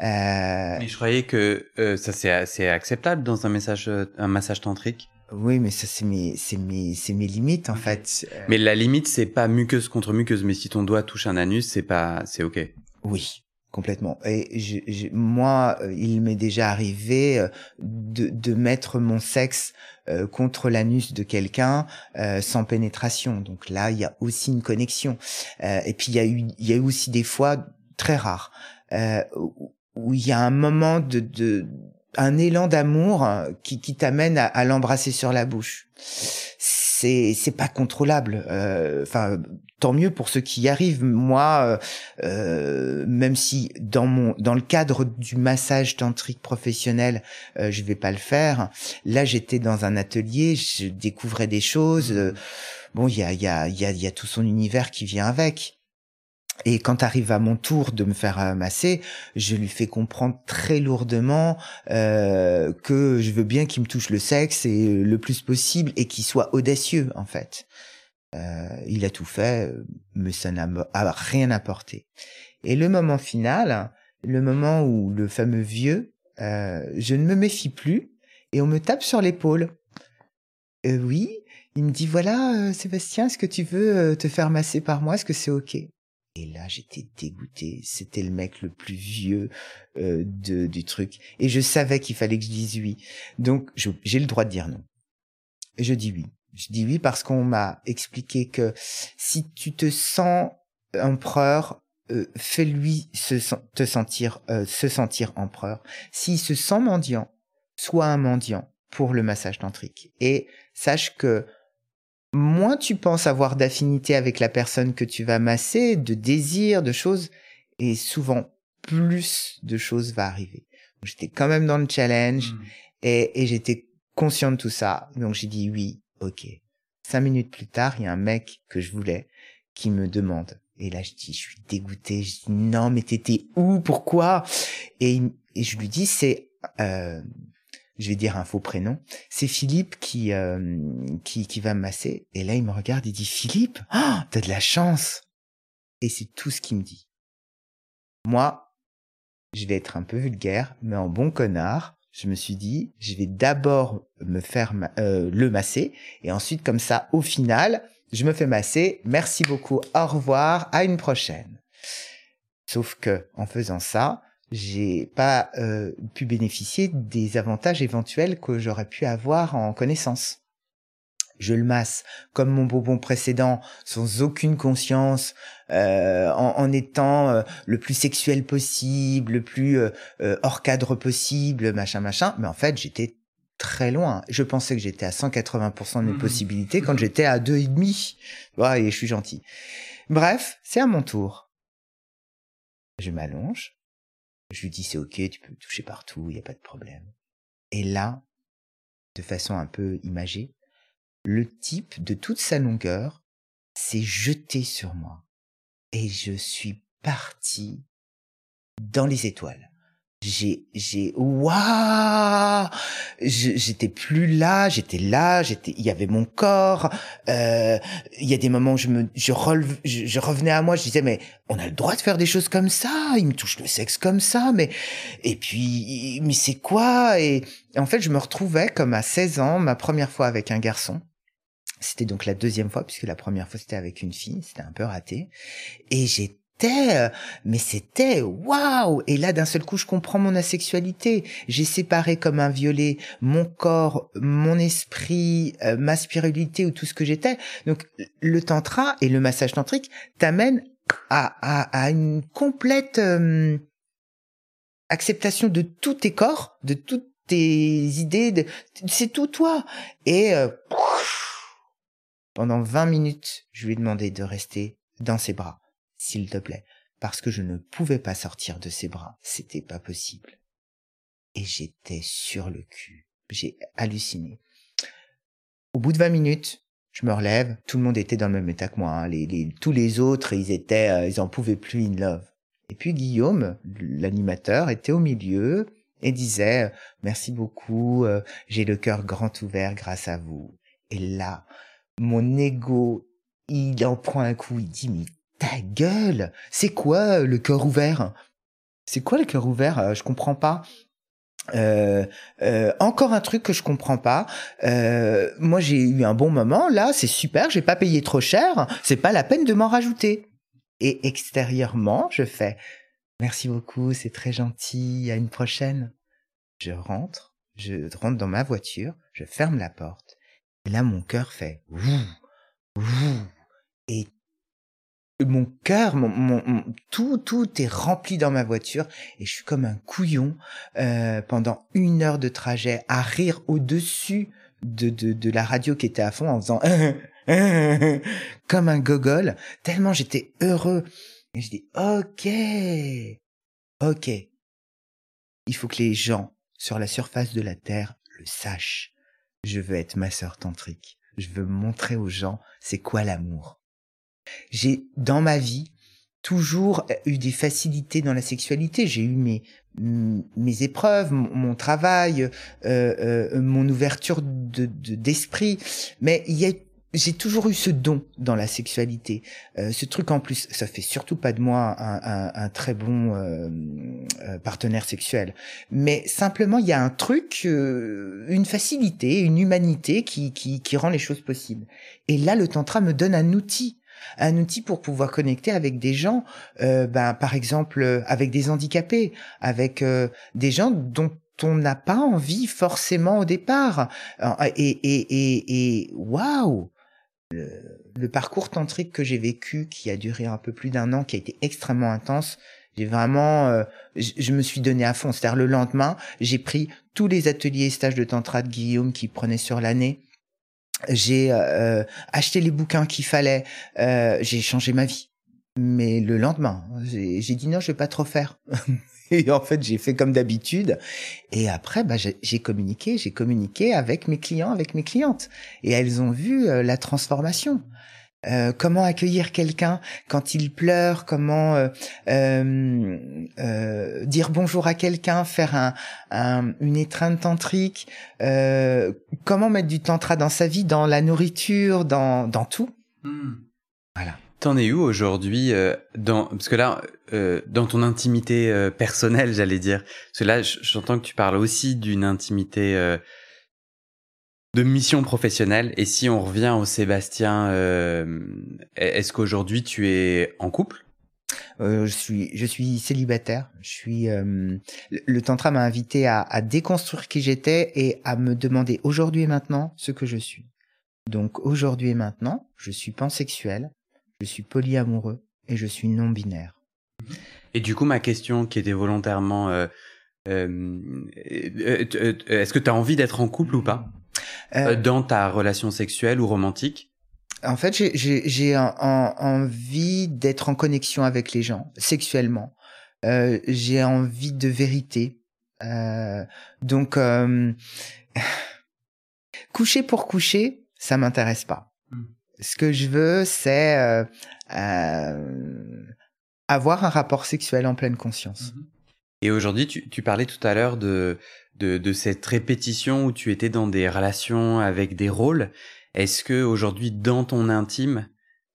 Speaker 1: mais je croyais que ça c'est acceptable dans un message un massage tantrique
Speaker 2: oui, mais ça c'est mes c'est mes c'est mes limites en fait.
Speaker 1: Mais la limite c'est pas muqueuse contre muqueuse, mais si ton doigt touche un anus, c'est pas c'est ok.
Speaker 2: Oui, complètement. Et je, moi, euh, il m'est déjà arrivé euh, de de mettre mon sexe euh, contre l'anus de quelqu'un sans pénétration. Donc là, il y a aussi une connexion. et puis il y a eu il y a eu aussi des fois très rares où il y a un moment de de un élan d'amour qui, qui t'amène à, l'embrasser sur la bouche. c'est c'est pas contrôlable. Enfin, tant mieux pour ceux qui y arrivent. Moi, euh, même si dans mon dans le cadre du massage tantrique professionnel, euh, je vais pas le faire. Là, j'étais dans un atelier, je découvrais des choses. bon, il y a il y a il y a y a tout son univers qui vient avec. Et quand arrive à mon tour de me faire masser, je lui fais comprendre très lourdement euh, que je veux bien qu'il me touche le sexe et le plus possible et qu'il soit audacieux en fait. Euh, il a tout fait, mais ça n'a rien apporté. Et le moment final, le moment où le fameux vieux, euh, je ne me méfie plus et on me tape sur l'épaule. Euh, oui, il me dit voilà euh, Sébastien, est-ce que tu veux euh, te faire masser par moi? Est-ce que c'est ok? Et là, j'étais dégoûté. C'était le mec le plus vieux de, du truc. Et je savais qu'il fallait que je dise oui. Donc, j'ai le droit de dire non. Et je dis oui. Je dis oui parce qu'on m'a expliqué que si tu te sens empereur, euh, fais-lui se, te sentir, euh, se sentir empereur. S'il se sent mendiant, sois un mendiant pour le massage tantrique. Et sache que moins tu penses avoir d'affinité avec la personne que tu vas masser, de désir, de choses, et souvent plus de choses va arriver. J'étais quand même dans le challenge mmh. et, et j'étais conscient de tout ça. Donc j'ai dit oui, ok. Cinq minutes plus tard, il y a un mec que je voulais qui me demande. Et là, je dis, je suis dégoûté. Je dis, non, mais t'étais où? Pourquoi? Et, je lui dis, c'est, euh, je vais dire un faux prénom, c'est Philippe qui, euh, qui, qui va me masser. Et là, il me regarde, il dit, Philippe, oh, t'as de la chance. Et c'est tout ce qu'il me dit. Moi, je vais être un peu vulgaire, mais en bon connard, je me suis dit, je vais d'abord me faire euh, le masser et ensuite comme ça, au final, je me fais masser. Merci beaucoup. Au revoir. À une prochaine. Sauf que en faisant ça, j'ai pas euh, pu bénéficier des avantages éventuels que j'aurais pu avoir en connaissance je le masse comme mon bonbon précédent, sans aucune conscience, euh, en, étant euh, le plus sexuel possible, le plus euh, hors cadre possible, machin, machin. Mais en fait, j'étais très loin. Je pensais que j'étais à 180% de mes mmh. possibilités quand j'étais à deux et demi. Ouais, et je suis gentil. Bref, c'est à mon tour. Je m'allonge. Je lui dis c'est ok, tu peux me toucher partout, il n'y a pas de problème. Et là, de façon un peu imagée, le type de toute sa longueur s'est jeté sur moi. Et je suis parti dans les étoiles. J'ai, j'ai, waouh! J'étais plus là, j'étais là, j'étais, il y avait mon corps. Euh, il y a des moments où je me, je, releve, je, revenais à moi, je disais mais on a le droit de faire des choses comme ça. Il me touche le sexe comme ça, mais et puis mais c'est quoi? Et en fait, je me retrouvais comme à 16 ans, ma première fois avec un garçon. C'était donc la deuxième fois, puisque la première fois c'était avec une fille, c'était un peu raté. Et j'étais, euh, mais c'était waouh Et là, d'un seul coup, je comprends mon asexualité. J'ai séparé comme un violet mon corps, mon esprit, euh, ma spiritualité ou tout ce que j'étais. Donc, le tantra et le massage tantrique t'amènent à, à, à, une complète euh, acceptation de tous tes corps, de toutes tes idées. De... C'est tout toi. Et pendant 20 minutes, je lui ai demandé de rester dans ses bras, s'il te plaît, parce que je ne pouvais pas sortir de ses bras. C'était pas possible. Et j'étais sur le cul. J'ai halluciné. Au bout de 20 minutes, je me relève. Tout le monde était dans le même état que moi. Hein. Tous les autres, ils étaient, euh, ils en pouvaient plus in love. Et puis Guillaume, l'animateur, était au milieu et disait merci beaucoup, euh, j'ai le cœur grand ouvert grâce à vous. Et là, mon ego, il en prend un coup, il dit, ta gueule, c'est quoi euh, le cœur ouvert? C'est quoi le cœur ouvert? Euh, Je comprends pas. Euh, euh, encore un truc que je comprends pas. Euh, moi, j'ai eu un bon moment. Là, c'est super. J'ai pas payé trop cher. C'est pas la peine de m'en rajouter. Et extérieurement, je fais merci beaucoup. C'est très gentil. À une prochaine. Je rentre. Je rentre dans ma voiture. Je ferme la porte. Et là, mon cœur fait et mon cœur, mon, tout, tout est rempli dans ma voiture et je suis comme un couillon euh, pendant une heure de trajet à rire au-dessus de, de, de la radio qui était à fond en faisant comme un gogol, tellement j'étais heureux. Et je dis, ok, ok. Il faut que les gens sur la surface de la Terre le sachent. Je veux être ma sœur tantrique. Je veux montrer aux gens c'est quoi l'amour. J'ai, dans ma vie, toujours eu des facilités dans la sexualité. J'ai eu mes, mes épreuves, mon, travail, euh, euh, mon ouverture de, d'esprit. Mais il y a j'ai toujours eu ce don dans la sexualité. Euh, ce truc en plus, ça fait surtout pas de moi un, un, très bon partenaire sexuel. Mais simplement, il y a un truc, une facilité, une humanité qui, qui, qui rend les choses possibles. Et là, le tantra me donne un outil un outil pour pouvoir connecter avec des gens, euh, ben, par exemple avec des handicapés, avec des gens dont on n'a pas envie forcément au départ. Et et et et waouh, le, parcours tantrique que j'ai vécu, qui a duré un peu plus d'un an, qui a été extrêmement intense, j'ai vraiment, euh, je, me suis donné à fond. C'est-à-dire le lendemain, j'ai pris tous les ateliers et stages de tantra de Guillaume qui prenait sur l'année. J'ai euh, acheté les bouquins qu'il fallait. Euh, j'ai changé ma vie. Mais le lendemain, j'ai dit non, je vais pas trop faire. Et en fait, j'ai fait comme d'habitude. Et après, bah, j'ai communiqué, j'ai communiqué avec mes clients, avec mes clientes. Et elles ont vu euh, la transformation. Euh, comment accueillir quelqu'un quand il pleure, comment euh, euh, dire bonjour à quelqu'un, faire un, un, une étreinte tantrique, comment mettre du tantra dans sa vie, dans la nourriture, dans, dans tout? Hmm.
Speaker 1: Voilà. T'en es où aujourd'hui euh, dans parce que là euh, dans ton intimité euh, personnelle j'allais dire parce que là j'entends que tu parles aussi d'une intimité de mission professionnelle. Et si on revient au Sébastien est-ce qu'aujourd'hui tu es en couple?
Speaker 2: Je suis je suis célibataire. Je suis le tantra m'a invité à, à déconstruire qui j'étais et à me demander aujourd'hui et maintenant ce que je suis. Donc aujourd'hui et maintenant je suis pansexuel je suis polyamoureux et je suis non binaire.
Speaker 1: Et du coup, ma question qui était volontairement, euh, euh, euh, est-ce que tu as envie d'être en couple ou pas? Dans ta relation sexuelle ou romantique
Speaker 2: En fait, j'ai envie d'être en connexion avec les gens sexuellement. j'ai envie de vérité. donc, coucher pour coucher, ça m'intéresse pas ce que je veux, c'est euh, euh, avoir un rapport sexuel en pleine conscience. Mm-hmm.
Speaker 1: Et aujourd'hui, tu, parlais tout à l'heure de, cette répétition où tu étais dans des relations avec des rôles. Est-ce que aujourd'hui, dans ton intime,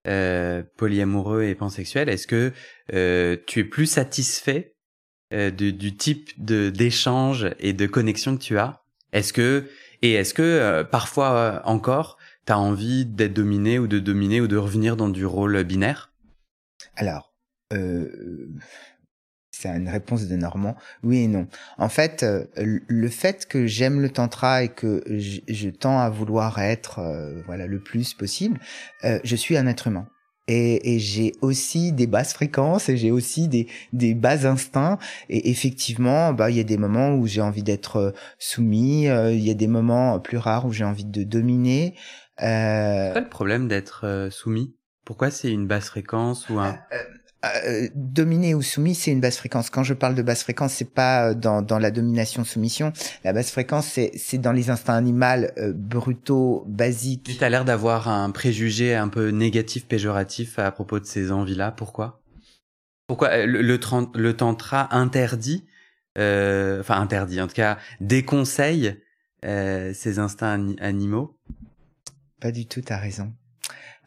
Speaker 1: euh, polyamoureux et pansexuel, est-ce que euh, tu es plus satisfait euh, du, type de d'échange et de connexion que tu as? Est-ce que et est-ce que euh, parfois encore t'as envie d'être dominé ou de dominer ou de revenir dans du rôle binaire?
Speaker 2: Alors, euh, c'est une réponse de Normand. Oui et non. En fait, euh, le fait que j'aime le tantra et que je, tends à vouloir être euh, voilà le plus possible, euh, je suis un être humain. Et, et j'ai aussi des basses fréquences et j'ai aussi des, des bas instincts. Et effectivement, bah il y a des moments où j'ai envie d'être soumis, il y a des moments plus rares où j'ai envie de dominer.
Speaker 1: Euh... Pas le problème d'être euh, soumis? Pourquoi c'est une basse fréquence ou un... Euh,
Speaker 2: euh, dominé ou soumis, c'est une basse fréquence. Quand je parle de basse fréquence, c'est pas dans, dans la domination-soumission. La basse fréquence, c'est, dans les instincts animaux brutaux, basiques.
Speaker 1: Tu as l'air d'avoir un préjugé un peu négatif, péjoratif à propos de ces envies-là. Pourquoi? Pourquoi le, le, le, tantra interdit, enfin interdit, en tout cas déconseille ces instincts animaux?
Speaker 2: Pas du tout, t'as raison.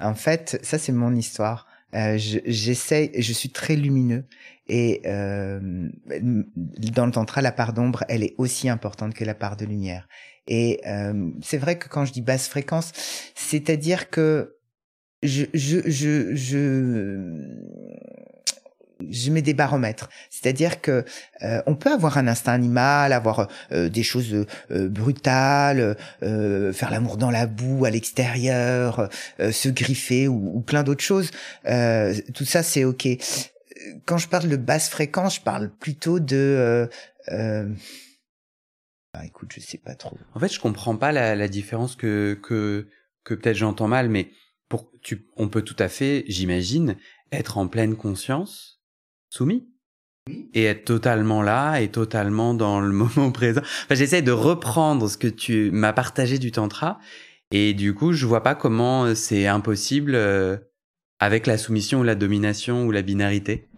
Speaker 2: En fait, ça c'est mon histoire. Euh, J'essaie, je suis très lumineux et euh, dans le tantra, la part d'ombre, elle est aussi importante que la part de lumière. Et euh, c'est vrai que quand je dis basse fréquence, c'est-à-dire que je, je, je, je je mets des baromètres, c'est-à-dire que euh, on peut avoir un instinct animal, avoir euh, des choses euh, brutales, faire l'amour dans la boue à l'extérieur, se griffer ou, plein d'autres choses. tout ça c'est ok. Quand je parle de basse fréquence, je parle plutôt de bah, écoute, je sais pas trop.
Speaker 1: En fait, je comprends pas la, la différence que que que peut-être j'entends mal, mais pour tu, on peut tout à fait, j'imagine, être en pleine conscience, soumis, et être totalement là et totalement dans le moment présent. Enfin, j'essaie de reprendre ce que tu m'as partagé du tantra, et du coup, je vois pas comment c'est impossible euh, avec la soumission ou la domination ou la binarité.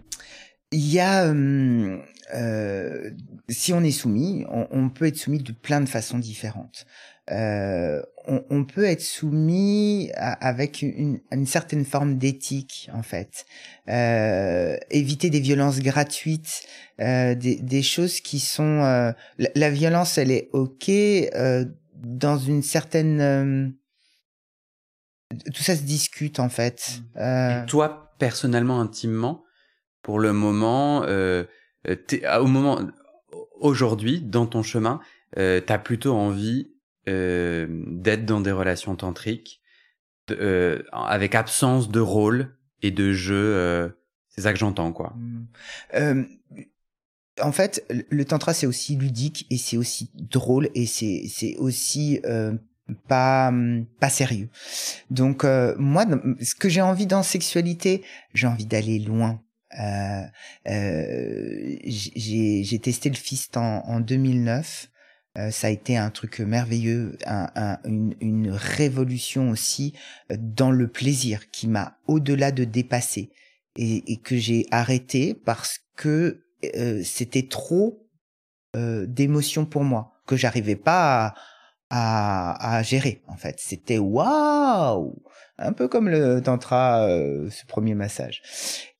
Speaker 2: Il y a, euh, euh, si on est soumis, on, on, peut être soumis de plein de façons différentes. Euh, on, on, peut être soumis à, avec une, une, certaine forme d'éthique en fait, euh, éviter des violences gratuites, euh, des, des, choses qui sont euh, la, la, violence, elle est ok dans une certaine tout ça se discute en fait.
Speaker 1: Et toi personnellement, intimement, pour le moment, au moment aujourd'hui dans ton chemin, t'as plutôt envie euh, d'être dans des relations tantriques euh, avec absence de rôle et de jeu. Euh, c'est ça que j'entends, quoi.
Speaker 2: Mmh. en fait, le tantra c'est aussi ludique et c'est aussi drôle et c'est c'est aussi pas pas sérieux. Donc moi, ce que j'ai envie dans sexualité, j'ai envie d'aller loin. Euh, j'ai testé le fist en, en 2009 euh, ça a été un truc merveilleux, un, un, une, révolution aussi euh, dans le plaisir qui m'a au-delà de dépasser et, que j'ai arrêté parce que euh, c'était trop euh, d'émotions pour moi que j'arrivais pas à, gérer en fait. C'était waouh, un peu comme le tantra, euh, ce premier massage.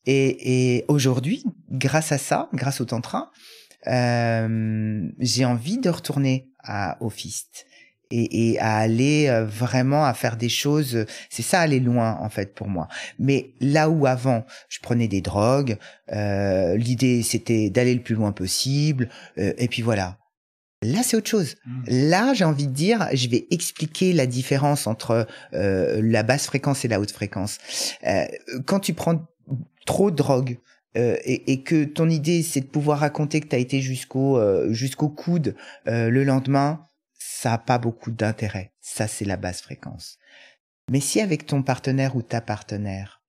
Speaker 2: Et, et aujourd'hui, grâce à ça, grâce au tantra, euh, j'ai envie de retourner à, au Fist et, et, à aller euh, vraiment à faire des choses. C'est ça aller loin en fait pour moi. Mais là où avant je prenais des drogues, euh, l'idée c'était d'aller le plus loin possible. Euh, et puis voilà. Là c'est autre chose. Mmh. Là j'ai envie de dire, je vais expliquer la différence entre euh, la basse fréquence et la haute fréquence. Euh, quand tu prends trop de drogue, euh, et, et, que ton idée c'est de pouvoir raconter que tu as été jusqu'au euh, jusqu'au coude euh, le lendemain, ça a pas beaucoup d'intérêt. Ça c'est la basse fréquence. Mais si avec ton partenaire ou ta partenaire,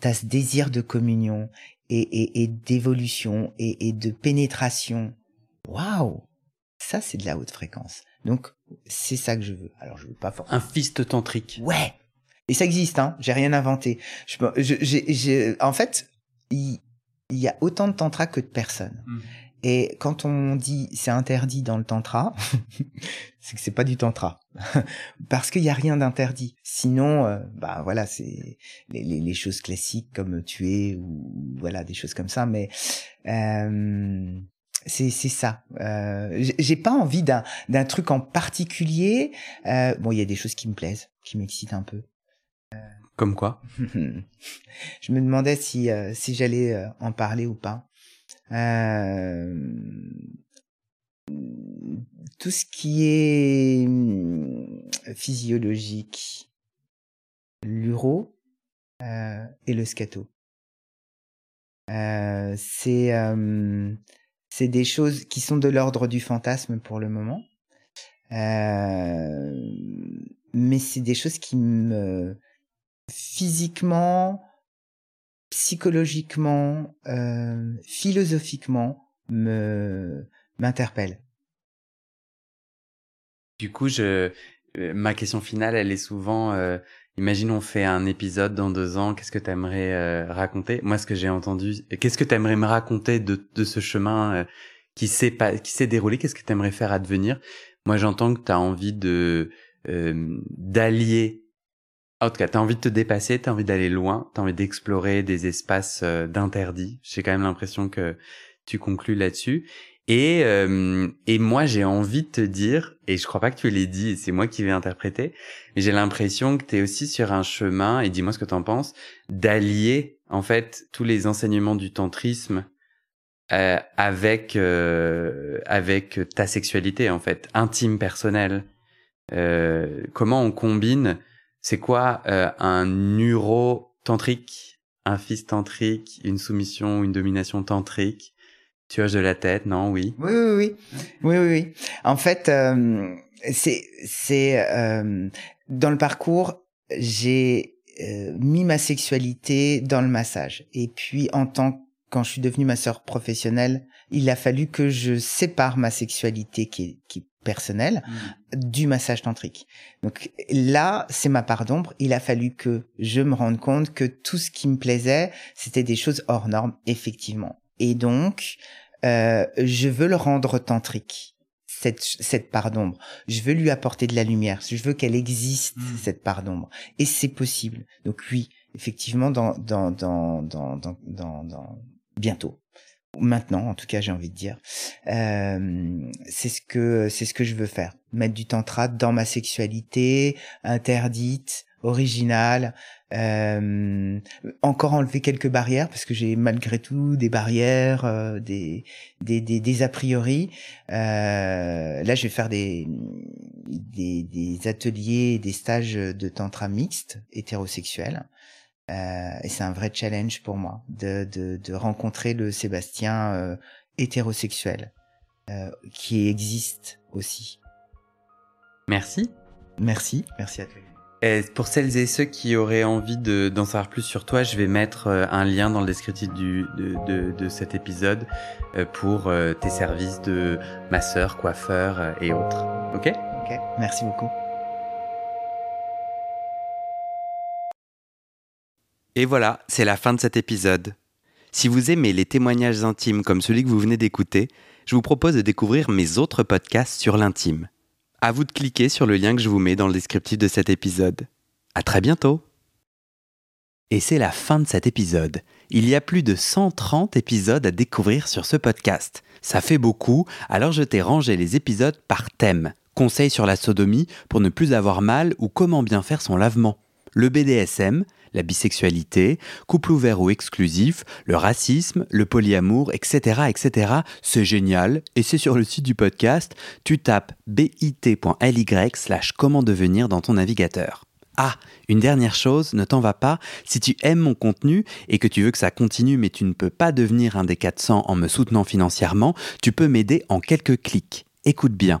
Speaker 2: tu as ce désir de communion et, et, et d'évolution et, et, de pénétration, waouh, ça c'est de la haute fréquence. Donc c'est ça que je veux. Alors je veux pas forcément
Speaker 1: un fist tantrique.
Speaker 2: Ouais. Et ça existe, hein. J'ai rien inventé. Je, je, je, en fait, il, y a autant de tantra que de personnes. Mmh. Et quand on dit c'est interdit dans le tantra, c'est que c'est pas du tantra, parce qu'il y a rien d'interdit. Sinon, euh, bah voilà, c'est les, les, les, choses classiques comme tuer ou voilà des choses comme ça. Mais euh, c'est c'est ça. Euh, J'ai pas envie d'un d'un truc en particulier. Euh, bon, il y a des choses qui me plaisent, qui m'excitent un peu.
Speaker 1: Comme quoi
Speaker 2: Je me demandais si, euh, si j'allais euh, en parler ou pas. Euh, tout ce qui est hum, physiologique, l'uro et le scato. C'est c'est des choses qui sont de l'ordre du fantasme pour le moment. mais c'est des choses qui me physiquement, psychologiquement, euh, philosophiquement me m'interpelle.
Speaker 1: Du coup, je euh, ma question finale, elle est souvent euh, imagine on fait un épisode dans deux ans, qu'est-ce que tu aimerais euh, raconter? Moi, ce que j'ai entendu, qu'est-ce que tu aimerais me raconter de, de ce chemin euh, qui s'est qui s'est déroulé? Qu'est-ce que tu aimerais faire advenir? Moi, j'entends que tu as envie de d'allier en tout cas, t'as envie de te dépasser, t'as envie d'aller loin, t'as envie d'explorer des espaces euh, d'interdits. J'ai quand même l'impression que tu conclus là-dessus. Et euh, et moi, j'ai envie de te dire, et je crois pas que tu l'aies dit, c'est moi qui vais interpréter, mais j'ai l'impression que t'es aussi sur un chemin, et dis-moi ce que t'en penses, d'allier en fait tous les enseignements du tantrisme euh, avec euh, avec ta sexualité en fait intime personnelle. Euh, comment on combine c'est quoi euh, un uro tantrique, un fils tantrique, une soumission, une domination tantrique Tu hoches de la tête, non? Oui.
Speaker 2: Oui, oui, oui. Oui, oui, oui. En fait, euh, c'est, c'est euh, dans le parcours, j'ai euh, mis ma sexualité dans le massage. Et puis, en tant quand je suis devenue masseur professionnelle, il a fallu que je sépare ma sexualité qui qui personnelle mmh. du massage tantrique. Donc là, c'est ma part d'ombre. Il a fallu que je me rende compte que tout ce qui me plaisait, c'était des choses hors normes, effectivement. Et donc, euh, je veux le rendre tantrique. Cette, cette part d'ombre. Je veux lui apporter de la lumière. Je veux qu'elle existe, mmh. cette part d'ombre. Et c'est possible. Donc oui, effectivement, dans, dans, dans, dans, dans, dans, dans bientôt. Maintenant, en tout cas, j'ai envie de dire, euh, c'est ce que c'est ce que je veux faire. Mettre du tantra dans ma sexualité interdite, originale, euh, encore enlever quelques barrières parce que j'ai malgré tout des barrières, euh, des, des, des a priori. Euh, là, je vais faire des, des des ateliers, des stages de tantra mixte hétérosexuel. Euh, et c'est un vrai challenge pour moi de, de, de rencontrer le Sébastien euh, hétérosexuel euh, qui existe aussi.
Speaker 1: Merci.
Speaker 2: Merci, merci à toi.
Speaker 1: Et pour celles et ceux qui auraient envie d'en savoir plus sur toi, je vais mettre un lien dans le descriptif du, de, de, de cet épisode pour tes services de masseur, coiffeur et autres. Ok?
Speaker 2: Ok, merci beaucoup.
Speaker 1: Et voilà, c'est la fin de cet épisode. Si vous aimez les témoignages intimes comme celui que vous venez d'écouter, je vous propose de découvrir mes autres podcasts sur l'intime. À vous de cliquer sur le lien que je vous mets dans le descriptif de cet épisode. À très bientôt! Et c'est la fin de cet épisode. Il y a plus de 130 épisodes à découvrir sur ce podcast. Ça fait beaucoup, alors je t'ai rangé les épisodes par thème. Conseils sur la sodomie pour ne plus avoir mal ou comment bien faire son lavement. Le BDSM, la bisexualité, couple ouvert ou exclusif, le racisme, le polyamour, etc. etc. C'est génial et c'est sur le site du podcast. Tu tapes bit.ly slash comment devenir dans ton navigateur. Ah, une dernière chose, ne t'en va pas, si tu aimes mon contenu et que tu veux que ça continue mais tu ne peux pas devenir un des 400 en me soutenant financièrement, tu peux m'aider en quelques clics. Écoute bien.